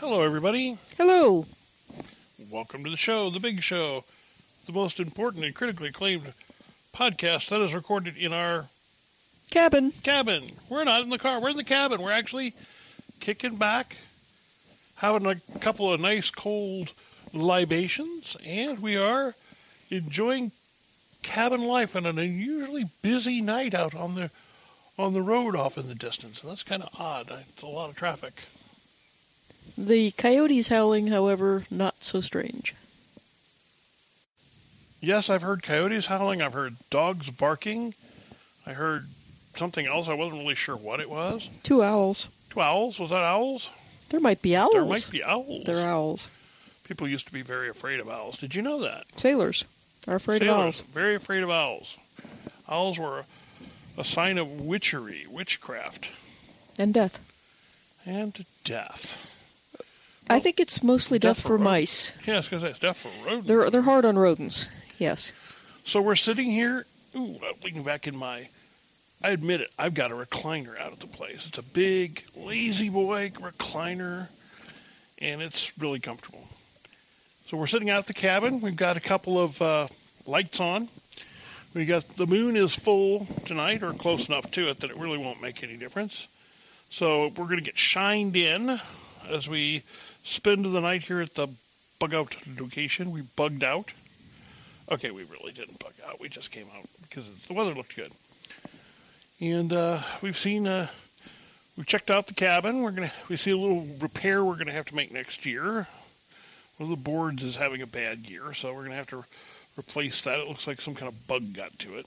Hello, everybody. Hello. Welcome to the show, The Big Show, the most important and critically acclaimed podcast that is recorded in our Cabin. cabin. We're not in the car, we're in the cabin. We're actually kicking back, having a couple of nice cold libations, and we are enjoying cabin life on an unusually busy night out on the on the road off in the distance. And that's kind of odd. It's a lot of traffic. The coyotes howling, however, not so strange. Yes, I've heard coyotes howling. I've heard dogs barking. I heard something else. I wasn't really sure what it was. Two owls. Two owls? Was that owls? There might be owls. There might be owls. They're owls. People used to be very afraid of owls. Did you know that? Sailors are afraid Sailors, of owls. Very afraid of owls. Owls were a sign of witchery, witchcraft, And death. and death. I think it's mostly death death, for for mice. Yes, because that's death for rodents. They're they're hard on rodents. Yes. So we're sitting here, ooh, uh, leaning back in my. I admit it, I've got a recliner out at the place. It's a big, lazy boy recliner, and it's really comfortable. So we're sitting out at the cabin. We've got a couple of uh, lights on. We got the moon is full tonight, or close enough to it that it really won't make any difference. So we're going to get shined in as we spend the night here at the bug out location. We bugged out. Okay, we really didn't bug out. We just came out because the weather looked good. And uh, we've seen, uh, we've checked out the cabin. We're gonna, we see a little repair we're gonna have to make next year. One of the boards is having a bad year, so we're gonna have to replace that. It looks like some kind of bug got to it.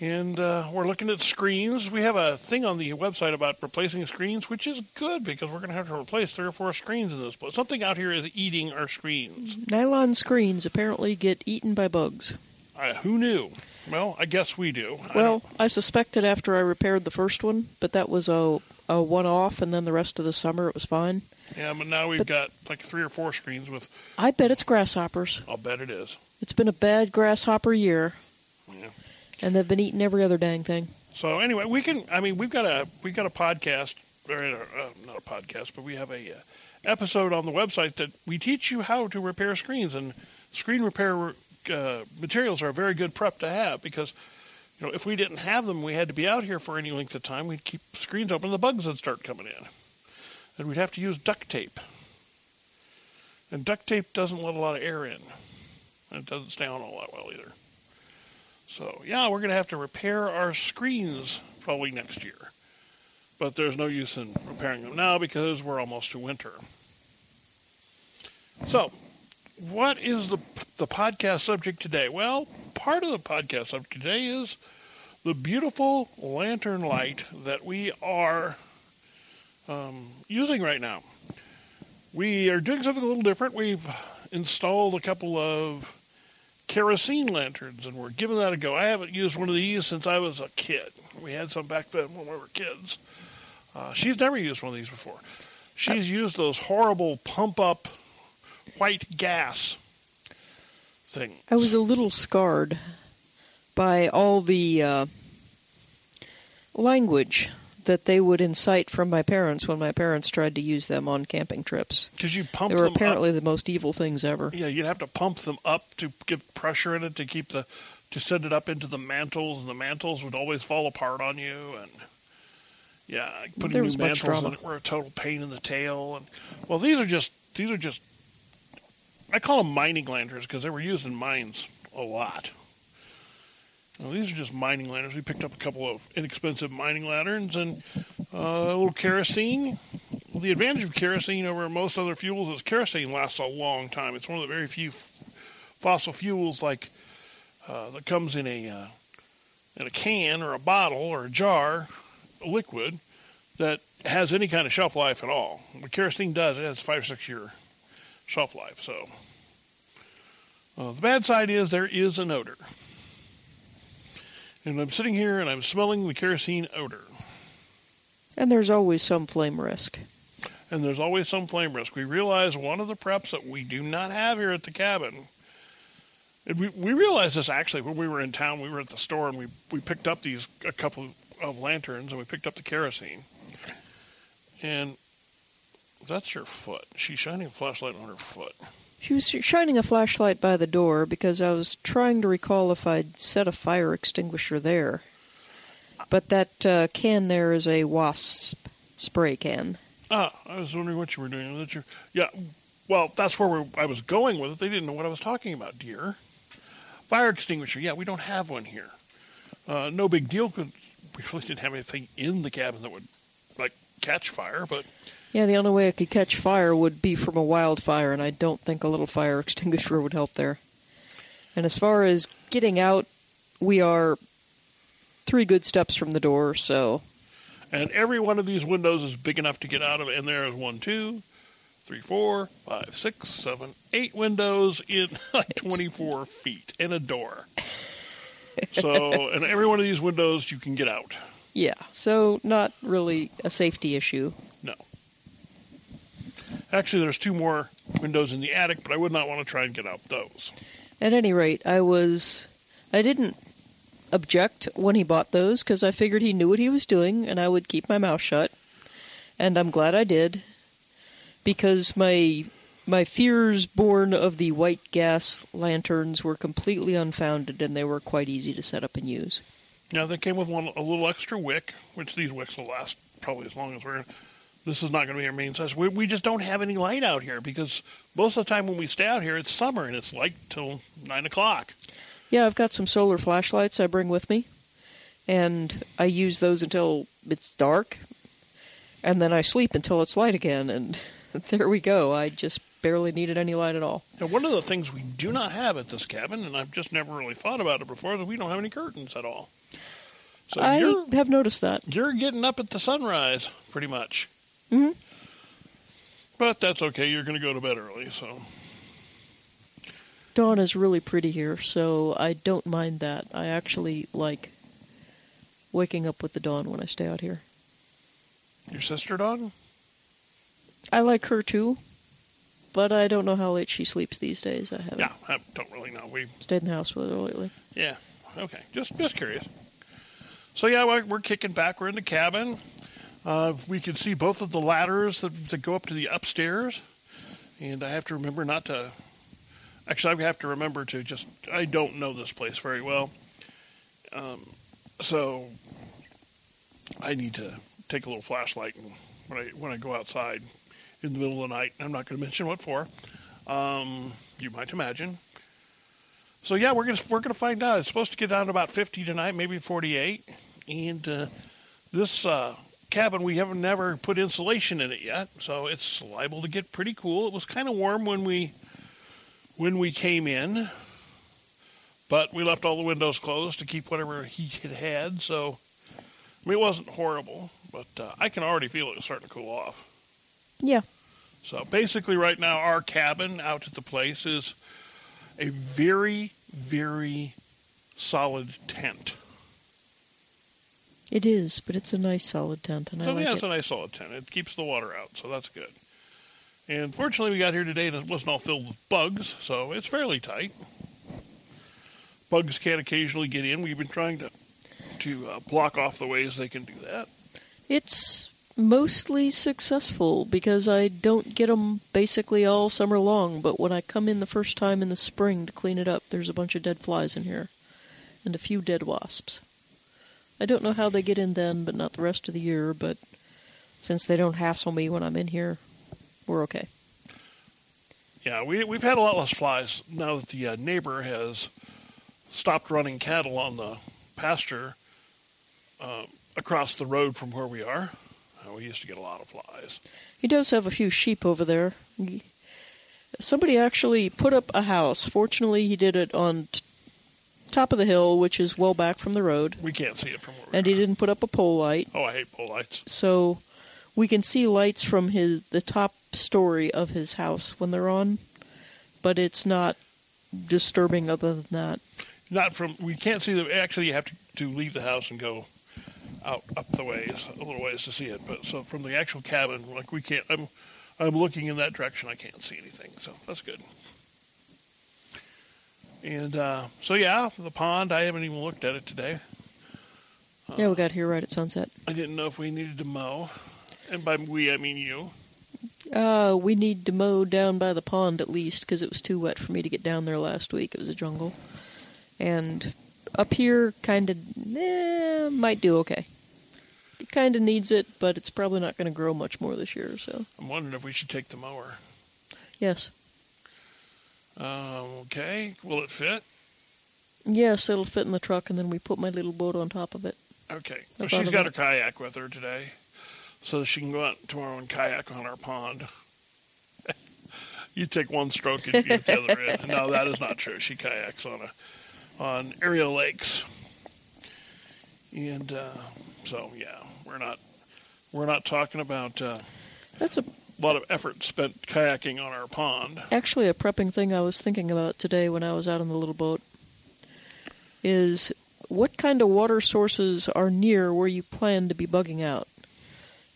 And uh, we're looking at screens. We have a thing on the website about replacing screens, which is good because we're going to have to replace three or four screens in this. But something out here is eating our screens. Nylon screens apparently get eaten by bugs. Uh, who knew? Well, I guess we do. Well, don't- I suspected after I repaired the first one, but that was a a one off, and then the rest of the summer it was fine. yeah, but now we've but- got like three or four screens with. I bet it's grasshoppers. I'll bet it is. It's been a bad grasshopper year, Yeah. And they've been eating every other dang thing. So anyway, we can. I mean, we've got a we've got a podcast, or uh, not a podcast, but we have a uh, episode on the website that we teach you how to repair screens, and screen repair uh, materials are a very good prep to have because. You know, if we didn't have them, we had to be out here for any length of time. We'd keep screens open, the bugs would start coming in, and we'd have to use duct tape. And duct tape doesn't let a lot of air in, and it doesn't stay on all that well either. So, yeah, we're going to have to repair our screens probably next year. But there's no use in repairing them now because we're almost to winter. So, what is the the podcast subject today? Well, part of the podcast subject today is the beautiful lantern light that we are um, using right now. We are doing something a little different. We've installed a couple of kerosene lanterns, and we're giving that a go. I haven't used one of these since I was a kid. We had some back then when we were kids. Uh, she's never used one of these before. She's used those horrible pump up white gas thing. I was a little scarred by all the uh, language that they would incite from my parents when my parents tried to use them on camping trips. Because you pump They were them apparently up. the most evil things ever. Yeah, you'd have to pump them up to give pressure in it to keep the to send it up into the mantles, and the mantles would always fall apart on you. And yeah, putting There new mantles drama. it were a total pain in the tail. And well, these are just these are just I call them mining lanterns because they were used in mines a lot. These are just mining lanterns. We picked up a couple of inexpensive mining lanterns and uh, a little kerosene. Well, the advantage of kerosene over most other fuels is kerosene lasts a long time. It's one of the very few f- fossil fuels like uh, that comes in a uh, in a can or a bottle or a jar, a liquid that has any kind of shelf life at all. What kerosene does, it has five or six year shelf life. So uh, the bad side is there is an odor. And I'm sitting here and I'm smelling the kerosene odor. And there's always some flame risk. and there's always some flame risk. We realize one of the preps that we do not have here at the cabin. And we we realized this actually when we were in town. We were at the store and we we picked up these a couple of lanterns and we picked up the kerosene. And That's her foot. She's shining a flashlight on her foot. She was shining a flashlight by the door because I was trying to recall if I'd set a fire extinguisher there. But that uh, can there is a wasp spray can. Ah, I was wondering what you were doing. That you, yeah. Well, that's where we I was going with it. They didn't know what I was talking about, dear. Fire extinguisher. Yeah, we don't have one here. Uh, no big deal because we really didn't have anything in the cabin that would like catch fire. But Yeah, the only way it could catch fire would be from a wildfire, and I don't think a little fire extinguisher would help there. And as far as getting out, we are three good steps from the door, so and every one of these windows is big enough to get out of. And there is one, two, three, four, five, six, seven, eight windows in like twenty four feet and a door. So, and every one of these windows you can get out. yeah, so not really a safety issue. Actually, there's two more windows in the attic, but I would not want to try and get out those. At any rate, I was. I didn't object when he bought those because I figured he knew what he was doing and I would keep my mouth shut. And I'm glad I did because my my fears born of the white gas lanterns were completely unfounded and they were quite easy to set up and use. Now they came with one a little extra wick, which these wicks will last probably as long as we're. This is not going to be our main size. We, we just don't have any light out here because most of the time when we stay out here, it's summer and it's light till nine o'clock. Yeah, I've got some solar flashlights I bring with me, and I use those until it's dark, and then I sleep until it's light again, and there we go. I just barely needed any light at all. Now, one of the things we do not have at this cabin, and I've just never really thought about it before, is we don't have any curtains at all. So I have noticed that. you're getting up at the sunrise, pretty much. Mhm. But that's okay. You're going to go to bed early, so Dawn is really pretty here, so I don't mind that. I actually like waking up with the dawn when I stay out here. your sister Dawn? I like her too, but I don't know how late she sleeps these days. I haven't Yeah, I don't really know. We stayed in the house with her lately. Yeah. Okay. Just just curious. So yeah, we're, we're kicking back. We're in the cabin. Uh, we can see both of the ladders that, that go up to the upstairs, and I have to remember not to. Actually, I have to remember to just. I don't know this place very well, um, so I need to take a little flashlight and when I when I go outside in the middle of the night. I'm not going to mention what for. Um, you might imagine. So yeah, we're gonna we're gonna find out. It's supposed to get down to about fifty tonight, maybe forty eight. And uh, this uh, cabin, we haven't never put insulation in it yet, so it's liable to get pretty cool. It was kind of warm when we when we came in, but we left all the windows closed to keep whatever heat it had. So I mean, it wasn't horrible, but uh, I can already feel it starting to cool off. Yeah, So basically, right now, our cabin out at the place is a very, very solid tent. It is, but it's a nice solid tent, and I So like yeah, it. it's a nice solid tent. It keeps the water out, so that's good. And fortunately, we got here today and it wasn't all filled with bugs, so it's fairly tight. Bugs can occasionally get in. We've been trying to to uh, block off the ways they can do that. It's mostly successful because I don't get them basically all summer long, but when I come in the first time in the spring to clean it up, there's a bunch of dead flies in here and a few dead wasps. I don't know how they get in then, but not the rest of the year, but since they don't hassle me when I'm in here, we're okay. Yeah, we we've had a lot less flies now that the uh, neighbor has stopped running cattle on the pasture uh, across the road from where we are. Uh, we used to get a lot of flies. He does have a few sheep over there. Somebody actually put up a house. Fortunately, he did it on t- top of the hill, which is well back from the road. We can't see it from where and he didn't put up a pole light, Oh, I hate pole lights. so we can see lights from his the top story of his house when they're on, but it's not disturbing other than that. Not from. We can't see them. Actually, you have to, to leave the house and go out up the ways a little ways to see it. But so from the actual cabin, like we can't. I'm I'm looking in that direction. I can't see anything. So that's good. And uh, so yeah, the pond. I haven't even looked at it today. Yeah, we got here right at sunset. I didn't know if we needed to mow, and by we I mean you. Uh, we need to mow down by the pond at least because it was too wet for me to get down there last week. It was a jungle, and up here, kind of, eh, might do okay. It kind of needs it, but it's probably not going to grow much more this year. So I'm wondering if we should take the mower. yes, Um, okay, will it fit? yes, it'll fit in the truck, and then we put my little boat on top of it. Okay. Well, she's got her kayak with her today, so she can go out tomorrow and kayak on our pond. you take one stroke and you get the other in. No, that is not true. She kayaks on a on area lakes, and uh, so yeah, we're not we're not talking about uh, That's a lot of effort spent kayaking on our pond. Actually, a prepping thing I was thinking about today when I was out on the little boat is what kind of water sources are near where you plan to be bugging out?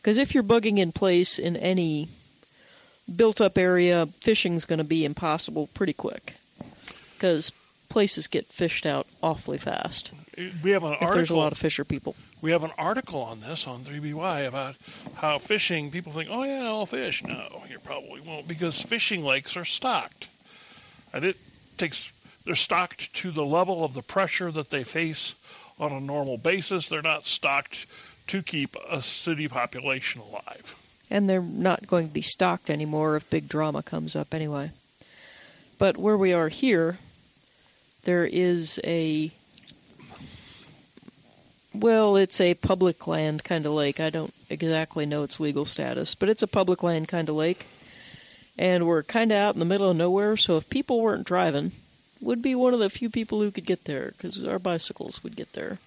Because if you're bugging in place in any built up area, fishing's going to be impossible pretty quick. Because places get fished out awfully fast We have an if there's a lot of fisher people. We have an article on this on 3BY about how fishing, people think, oh, yeah, I'll fish. No, you probably won't because fishing lakes are stocked. And it takes, they're stocked to the level of the pressure that they face on a normal basis. They're not stocked to keep a city population alive. And they're not going to be stocked anymore if big drama comes up anyway. But where we are here, there is a. Well, it's a public land kind of lake. I don't exactly know its legal status, but it's a public land kind of lake. And we're kind of out in the middle of nowhere, so if people weren't driving, would be one of the few people who could get there because our bicycles would get there.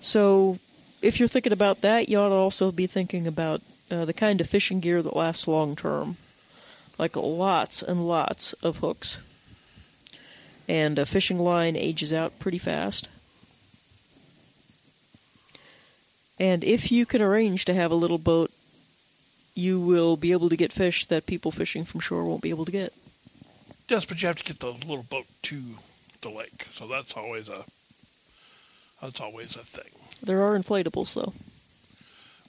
So, if you're thinking about that, you ought to also be thinking about uh, the kind of fishing gear that lasts long term, like lots and lots of hooks. And a fishing line ages out pretty fast. And if you can arrange to have a little boat, you will be able to get fish that people fishing from shore won't be able to get. Yes, but you have to get the little boat to the lake. So that's always a, that's always a thing. There are inflatables, though.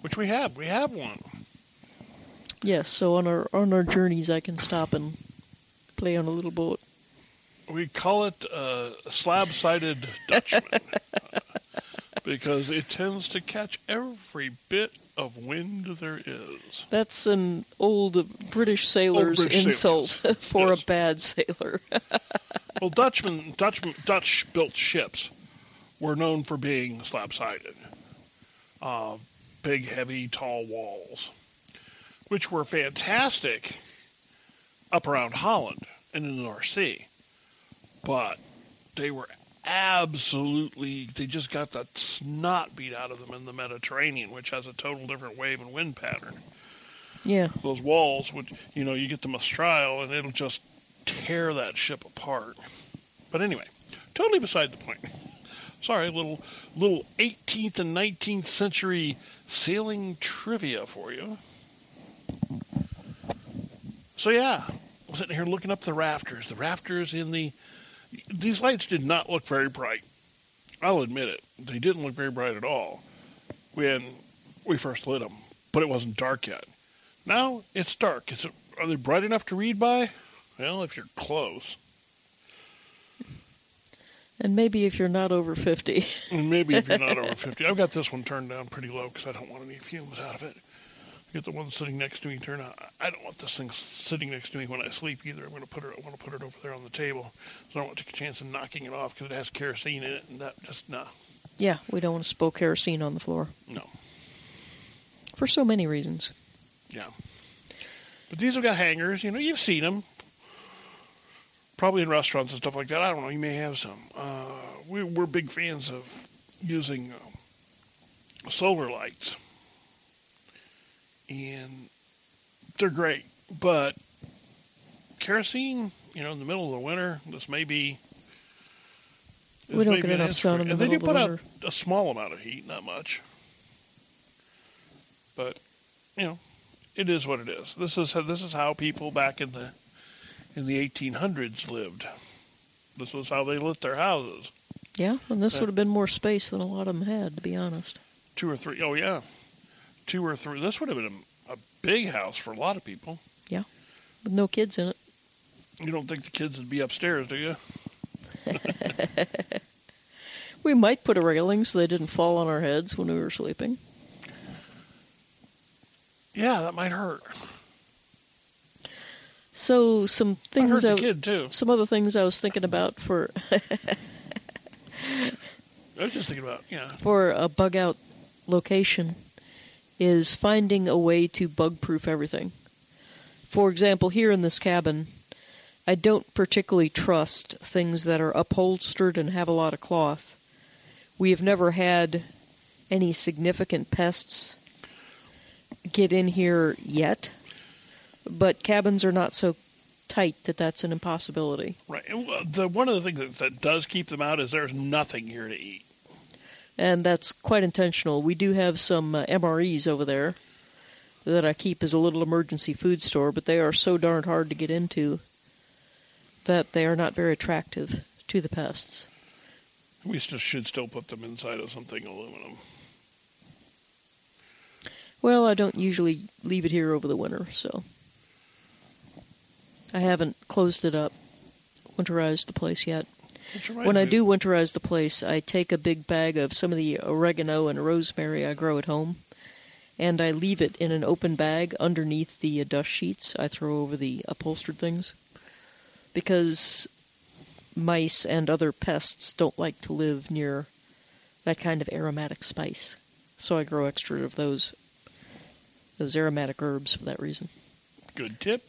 Which we have. We have one. Yes, so on our on our journeys, I can stop and play on a little boat. We call it uh, slab-sided Dutchman because it tends to catch every bit of wind there is. That's an old British sailor's British insult sailors. for Yes. a bad sailor. Well, Dutchman, Dutch, Dutch-built ships were known for being slab-sided, uh, big, heavy, tall walls, which were fantastic up around Holland and in the North Sea, but they were absolutely they just got the snot beat out of them in the Mediterranean, which has a total different wave and wind pattern. yeah, Those walls would, you know, you get the Mistral and it'll just tear that ship apart. But anyway, totally beside the point. Sorry, little little 18th and 19th century sailing trivia for you. So yeah, I'm sitting here looking up the rafters. The rafters in the these lights did not look very bright. I'll admit it. They didn't look very bright at all when we first lit them, but it wasn't dark yet. Now it's dark. Is it, are they bright enough to read by? Well, if you're close. and maybe if you're not over fifty, And maybe if you're not over 50. I've got this one turned down pretty low because I don't want any fumes out of it. Get the one sitting next to me turned out. I don't want this thing sitting next to me when I sleep either. I'm going to put it. I want to put it over there on the table. So I don't want to take a chance of knocking it off because it has kerosene in it, and that just no, yeah, we don't want to spill kerosene on the floor no, for so many reasons. yeah. But these have got hangers. You know, you've seen them. Probably in restaurants and stuff like that. I don't know. You may have some. Uh, we, we're big fans of using um, solar lights, and they're great. But kerosene, you know, in the middle of the winter, this may be. this We don't may get an enough sun in the And they middle do of put out a small amount of heat, not much. But you know, it is what it is. This is this is how people back in the in the 1800s lived. This was how they lit their houses. Yeah, and this would have been more space than a lot of them had, to be honest. Two or three. Oh yeah, two or three. This would have been a big house for a lot of people. Yeah, with no kids in it. You don't think the kids would be upstairs, do you? We might put a railing so they didn't fall on our heads when we were sleeping. Yeah, that might hurt. So some Might hurt things, the I, kid too. some other things I was thinking about for I was just thinking about yeah. for a bug out location is finding a way to bug proof everything. For example, here in this cabin, I don't particularly trust things that are upholstered and have a lot of cloth. We have never had any significant pests get in here yet, but cabins are not so tight that that's an impossibility. Right. Uh, the one of the things that, that does keep them out is there's nothing here to eat. And that's quite intentional. We do have some uh, MREs over there that I keep as a little emergency food store, but they are so darn hard to get into that they are not very attractive to the pests. We still should still put them inside of something aluminum. Well, I don't usually leave it here over the winter, so I haven't closed it up, winterized the place yet. When I do winterize the place, I take a big bag of some of the oregano and rosemary I grow at home, and I leave it in an open bag underneath the dust sheets I throw over the upholstered things, because mice and other pests don't like to live near that kind of aromatic spice. So I grow extra of those those aromatic herbs for that reason. good tip.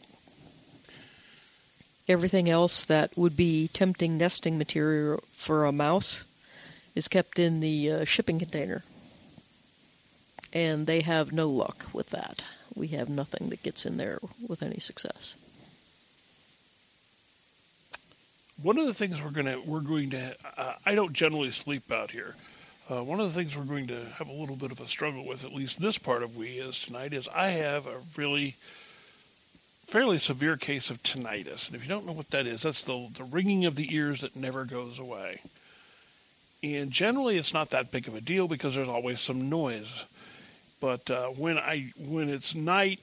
Everything else that would be tempting nesting material for a mouse is kept in the uh, shipping container. And they have no luck with that. We have nothing that gets in there with any success. One of the things we're gonna we're going to uh, I don't generally sleep out here. Uh, one of the things we're going to have a little bit of a struggle with, at least this part of we is tonight, is I have a really fairly severe case of tinnitus, and if you don't know what that is, that's the the ringing of the ears that never goes away. And generally, it's not that big of a deal because there's always some noise. But uh, when I when it's night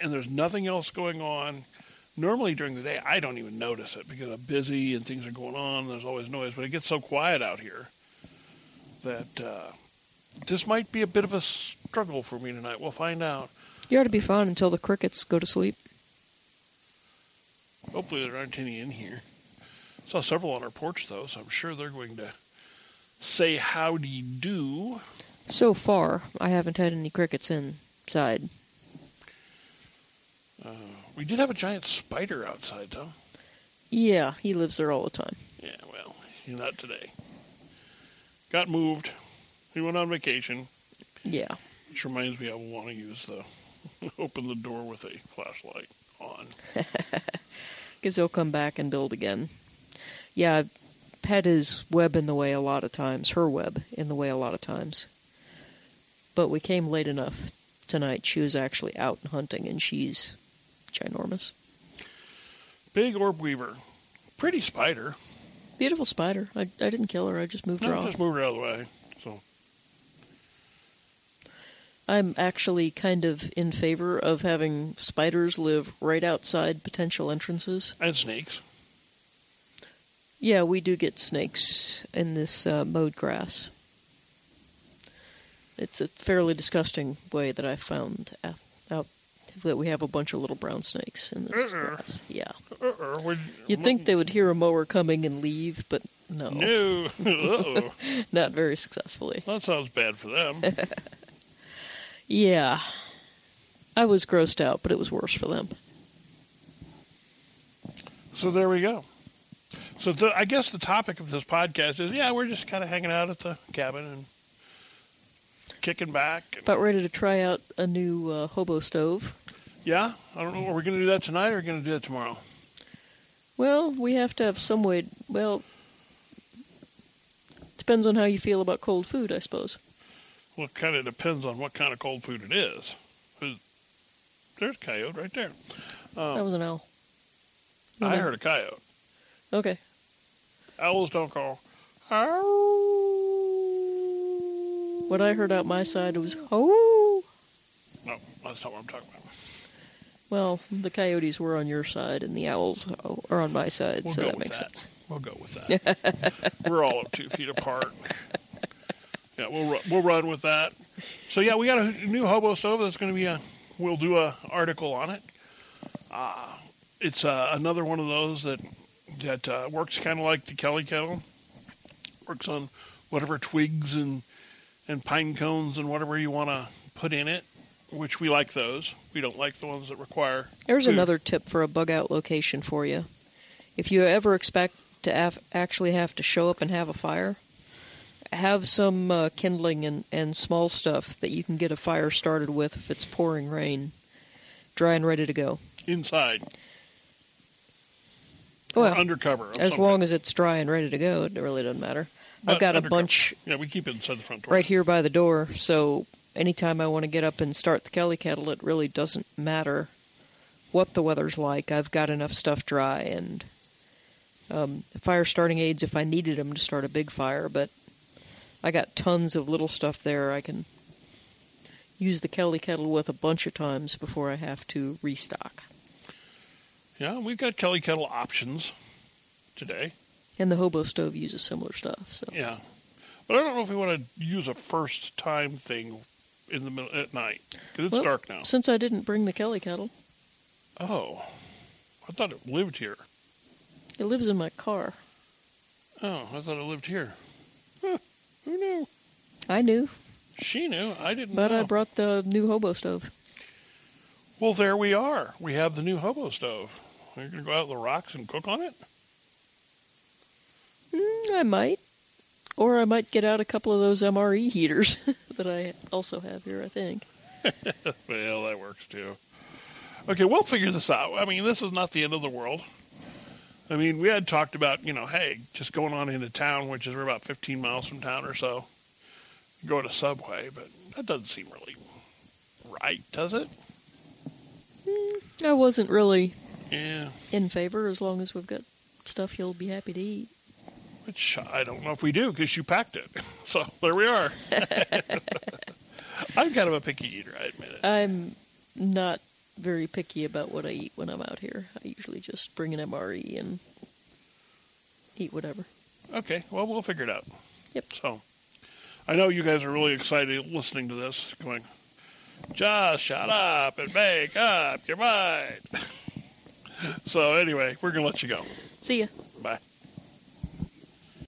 and there's nothing else going on, normally during the day I don't even notice it because I'm busy and things are going on. And there's always noise, but it gets so quiet out here that uh, this might be a bit of a struggle for me tonight. We'll find out. You ought to be fine until the crickets go to sleep. Hopefully there aren't any in here. Saw several on our porch though, so I'm sure they're going to say howdy do. So far, I haven't had any crickets inside. Uh, we did have a giant spider outside though. Yeah, he lives there all the time. Yeah, well, not today. Got moved. He went on vacation. Yeah. Which reminds me, I want to use the open the door with a flashlight on. Because he'll come back and build again. Yeah, had his web in the way a lot of times, her web in the way a lot of times. But we came late enough tonight. She was actually out hunting, and she's ginormous. Big orb weaver, pretty spider. Beautiful spider. I, I didn't kill her, I just moved her off. just move her out of the way. So I'm actually kind of in favor of having spiders live right outside potential entrances. and snakes. Yeah, we do get snakes in this uh, mowed grass. It's a fairly disgusting way that I found out, that we have a bunch of little brown snakes in this Uh-uh. grass. Yeah, Uh-uh, you'd think they would hear a mower coming and leave, but no, No. Not very successfully. that sounds bad for them. Yeah, I was grossed out, but it was worse for them. So there we go. So the, I guess the topic of this podcast is, yeah, we're just kind of hanging out at the cabin and kicking back. and- About ready to try out a new uh, hobo stove. yeah, I don't know. Are we going to do that tonight or are we going to do that tomorrow? Well, we have to have some way. Well, depends on how you feel about cold food, I suppose. Well, it kind of depends on what kind of cold food it is. There's a coyote right there. Um, that was an owl. I heard a coyote. Okay. Owls don't call. Ow. What I heard out my side was, oh, no, that's not what I'm talking about. Well, the coyotes were on your side, and the owls are on my side, We'll so that makes that. sense. We'll go with that. We're all up two feet apart. Yeah, we'll ru- we'll run with that. So yeah, we got a new hobo stove that's going to be a. We'll do a article on it. Uh, it's uh, another one of those that that uh, works kind of like the Kelly kettle. Works on whatever twigs and and pine cones and whatever you want to put in it. Which we like those. We don't like the ones that require. There's food. another tip for a bug out location for you. If you ever expect to have, actually have to show up and have a fire, have some uh, kindling and, and small stuff that you can get a fire started with if it's pouring rain, dry and ready to go. inside or Well, undercover. as long kind. as it's dry and ready to go, it really doesn't matter. I've But got a bunch Yeah, we keep it inside the front door. right here by the door, so anytime I want to get up and start the Kelly kettle, it really doesn't matter what the weather's like. I've got enough stuff dry and um, fire starting aids if I needed them to start a big fire, but I got tons of little stuff there I can use the Kelly kettle with a bunch of times before I have to restock. Yeah, we've got Kelly Kettle options today. And the hobo stove uses similar stuff, so Yeah, but I don't know if we want to use a first time thing in the middle at night because it's Well, dark now. Since I didn't bring the Kelly kettle, Oh, I thought it lived here. it lives in my car. Oh, I thought it lived here. Huh, who knew? I knew, She knew. I didn't. but know. I brought the new hobo stove. Well, there we are. We have the new hobo stove. We're gonna go out in the rocks and cook on it. Mm, I might. Or I might get out a couple of those MRE heaters that I also have here, I think. Well, that works too. Okay, we'll figure this out. I mean, this is not the end of the world. I mean, we had talked about, you know, hey, just going on into town, which is we're about 15 miles from town or so, go to Subway, but that doesn't seem really right, does it? Mm, I wasn't really Yeah, in favor as long as we've got stuff you'll be happy to eat. which I don't know if we do because you packed it. So there we are. I'm kind of a picky eater, I admit it. I'm not very picky about what I eat when I'm out here. I usually just bring an MRE and eat whatever. Okay, well, we'll figure it out. Yep. So, I know you guys are really excited listening to this, going, just shut up and make up your mind. so, anyway, we're going to let you go. See ya.